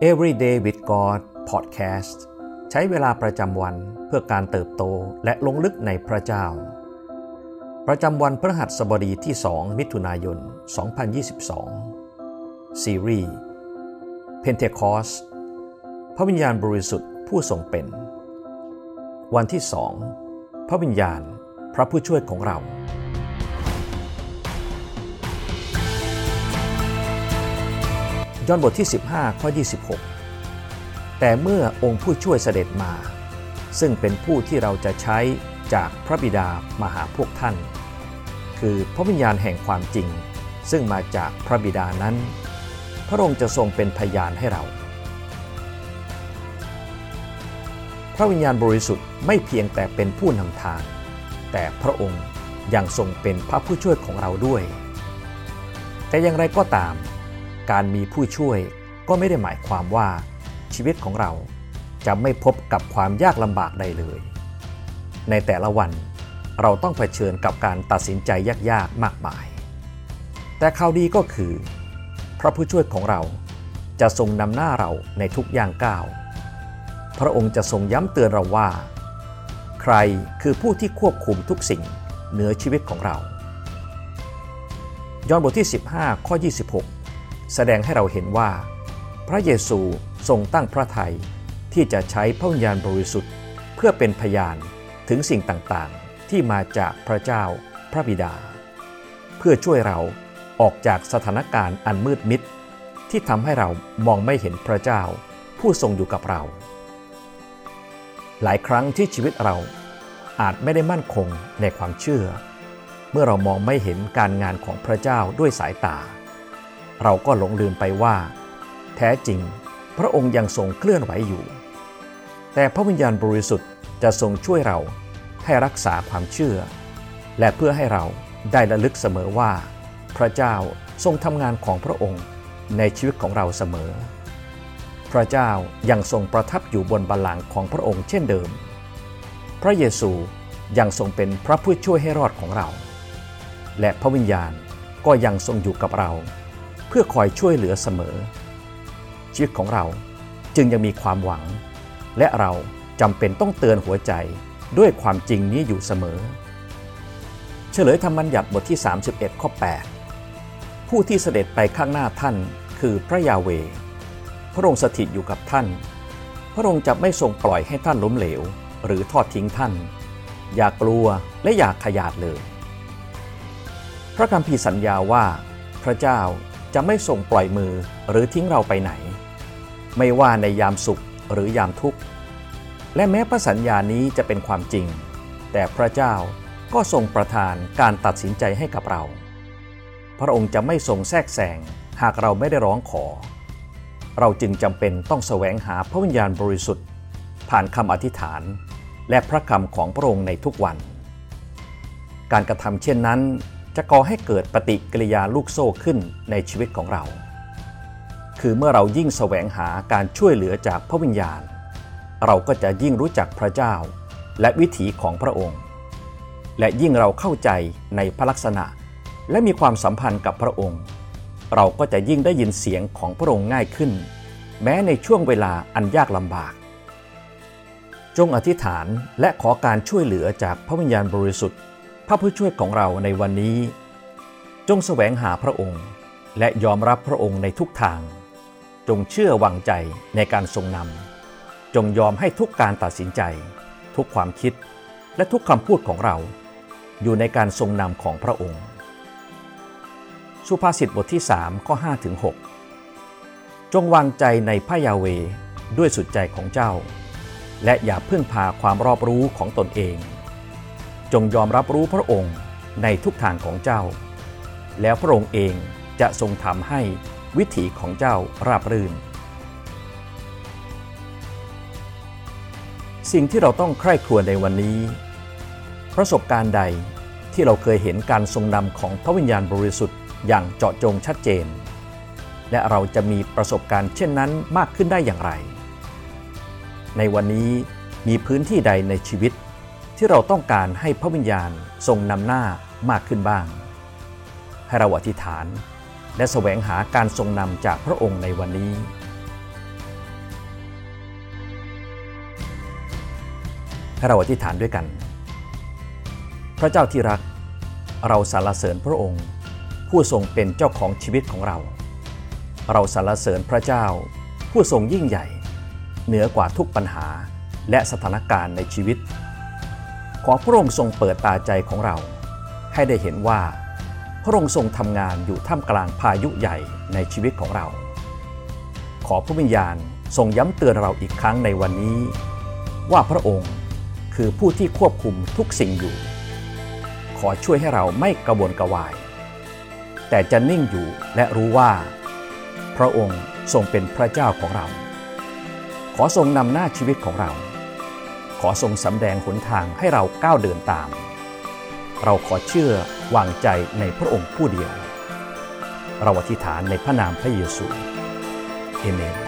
Everyday with God Podcast ใช้เวลาประจำวันเพื่อการเติบโตและลงลึกในพระเจ้า ประจำวันพระหัสบดีที่ 2 มิถุนายน 2022 ซีรีส์ Pentecost พระวิญญาณบริสุทธิ์ผู้ทรงเป็น วันที่2พระวิญญาณ พระผู้ช่วยของเรา ยอห์นบทที่ 15 ข้อ 26 แต่เมื่อองค์ผู้ช่วยเสด็จมา ซึ่งเป็นผู้ที่เราจะใช้จากพระบิดามาหาพวกท่าน คือพระวิญญาณแห่งความจริง ซึ่งมาจากพระบิดานั้น พระองค์จะทรงเป็นพยานให้เรา พระวิญญาณบริสุทธิ์ไม่เพียงแต่เป็นผู้นำทาง แต่พระองค์ยังทรงเป็นพระผู้ช่วยของเราด้วย แต่อย่างไรก็ตาม การมีผู้ช่วย ก็ไม่ได้หมายความว่า ชีวิตของเราจะไม่พบกับความยากลำบากใดเลย ในแต่ละวันเราต้องเผชิญกับการตัดสินใจยากๆมากมาย แต่ข่าวดีก็คือ พระผู้ช่วยของเราจะทรงนำหน้าเราในทุกย่างก้าว พระองค์จะทรงย้ำเตือนเราว่า ใครคือผู้ที่ควบคุมทุกสิ่งเหนือชีวิตของเรา ยอห์นบทที่ 15 ข้อ 26 แสดงให้เราเห็นว่า พระเยซูทรงตั้งพระทัยที่จะใช้พระวิญญาณบริสุทธิ์ เพื่อเป็นพยานถึงสิ่งต่างๆ ที่มาจากพระเจ้าพระบิดา เพื่อช่วยเราออกจากสถานการณ์อันมืดมิด ที่ทำให้เรามองไม่เห็นพระเจ้าผู้ทรงอยู่กับเรา หลายครั้งที่ชีวิตเราอาจไม่ได้มั่นคงในความเชื่อ เมื่อเรามองไม่เห็นการงานของพระเจ้าด้วยสายตา เราก็หลงลืมไปว่า แท้จริง พระองค์ยังทรงเคลื่อนไหวอยู่ แต่พระวิญญาณบริสุทธิ์จะทรงช่วยเราให้รักษาความเชื่อ และเพื่อให้เราได้ระลึกเสมอว่า พระเจ้าทรงทำงานของพระองค์ในชีวิตของเราเสมอ พระเจ้ายังทรงประทับอยู่บนบัลลังก์ของพระองค์เช่นเดิม พระเยซูยังทรงเป็นพระผู้ช่วยให้รอดของเรา และพระวิญญาณก็ยังทรงอยู่กับเรา เพื่อคอยช่วยเหลือเสมอ ชีวิตของเราจึงยังมีความหวัง และเราจำเป็นต้องเตือนหัวใจด้วยความจริงนี้อยู่เสมอ เฉลยธรรมบัญญัติบทที่ 31 ข้อ 8 ผู้ที่เสด็จไปข้างหน้าท่านคือพระยาเว พระองค์สถิตอยู่กับท่าน พระองค์จะไม่ทรงปล่อยให้ท่านล้มเหลว หรือทอดทิ้งท่าน อย่ากลัวและอย่าขยาดเลย พระคัมภีร์สัญญาว่าพระเจ้า จะไม่ส่งปล่อยมือหรือทิ้งเราไปไหน ไม่ว่าในยามสุขหรือยามทุกข์ และแม้พระสัญญานี้จะเป็นความจริง แต่พระเจ้าก็ทรงประทานการตัดสินใจให้กับเรา พระองค์จะไม่ทรงแทรกแซงหากเราไม่ได้ร้องขอ เราจึงจำเป็นต้องแสวงหาพระวิญญาณบริสุทธิ์ ผ่านคำอธิษฐาน และพระคำของพระองค์ในทุกวัน การกระทำเช่นนั้น จะก่อให้เกิดปฏิกิริยาลูกโซ่ขึ้นในชีวิตของเรา คือเมื่อเรายิ่งแสวงหาการช่วยเหลือจากพระวิญญาณ เราก็จะยิ่งรู้จักพระเจ้า และวิถีของพระองค์ และยิ่งเราเข้าใจในพระลักษณะ และมีความสัมพันธ์กับพระองค์ เราก็จะยิ่งได้ยินเสียงของพระองค์ง่ายขึ้น แม้ในช่วงเวลาอันยากลำบาก จงอธิษฐานและขอการช่วยเหลือจากพระวิญญาณบริสุทธิ์ พระผู้ช่วยของเราในวันนี้ จงแสวงหาพระองค์ และยอมรับพระองค์ในทุกทาง จงเชื่อวางใจในการทรงนำจงยอมให้ทุกการตัดสินใจ ทุกความคิดและทุกคำพูดของเรา อยู่ในการทรงนำของพระองค์ สุภาษิตบทที่3ข้อ5ถึง6จงวางใจในพระยาเวด้วยสุดใจของเจ้า และอย่าพึ่งพาความรอบรู้ของตนเอง จงยอมรับรู้พระองค์ในทุกทางของเจ้า แล้วพระองค์เองจะทรงทำให้วิถีของเจ้าราบรื่น สิ่งที่เราต้องใคร่ครวญในวันนี้ ประสบการณ์ใดที่เราเคยเห็นการทรงนำของพระวิญญาณบริสุทธิ์อย่างเจาะจงชัดเจน และเราจะมีประสบการณ์เช่นนั้นมากขึ้นได้อย่างไร ในวันนี้มีพื้นที่ใดในชีวิต ที่เราต้องการให้พระวิญญาณทรงนำหน้ามากขึ้นบ้าง ให้เราอธิษฐานและแสวงหาการทรงนำจากพระองค์ในวันนี้ให้เราอธิษฐานด้วยกัน พระเจ้าที่รัก เราสรรเสริญพระองค์ ผู้ทรงเป็นเจ้าของชีวิตของเรา เราสรรเสริญพระเจ้า ผู้ทรงยิ่งใหญ่ เหนือกว่าทุกปัญหาและสถานการณ์ในชีวิต ขอพระองค์ทรงเปิดตาใจของเรา ให้ได้เห็นว่า พระองค์ทรงทำงานอยู่ท่ามกลางพายุใหญ่ในชีวิตของเรา ขอพระวิญญาณทรงย้ำเตือนเราอีกครั้งในวันนี้ ว่าพระองค์คือผู้ที่ควบคุมทุกสิ่งอยู่ ขอช่วยให้เราไม่กระวนกระวาย แต่จะนิ่งอยู่และรู้ว่า พระองค์ทรงเป็นพระเจ้าของเรา ขอทรงนำหน้าชีวิตของเรา ขอทรงสำแดงหนทางให้เราก้าวเดินตาม เราขอเชื่อวางใจในพระองค์ผู้เดียว เราอธิษฐานในพระนามพระเยซูเอเมน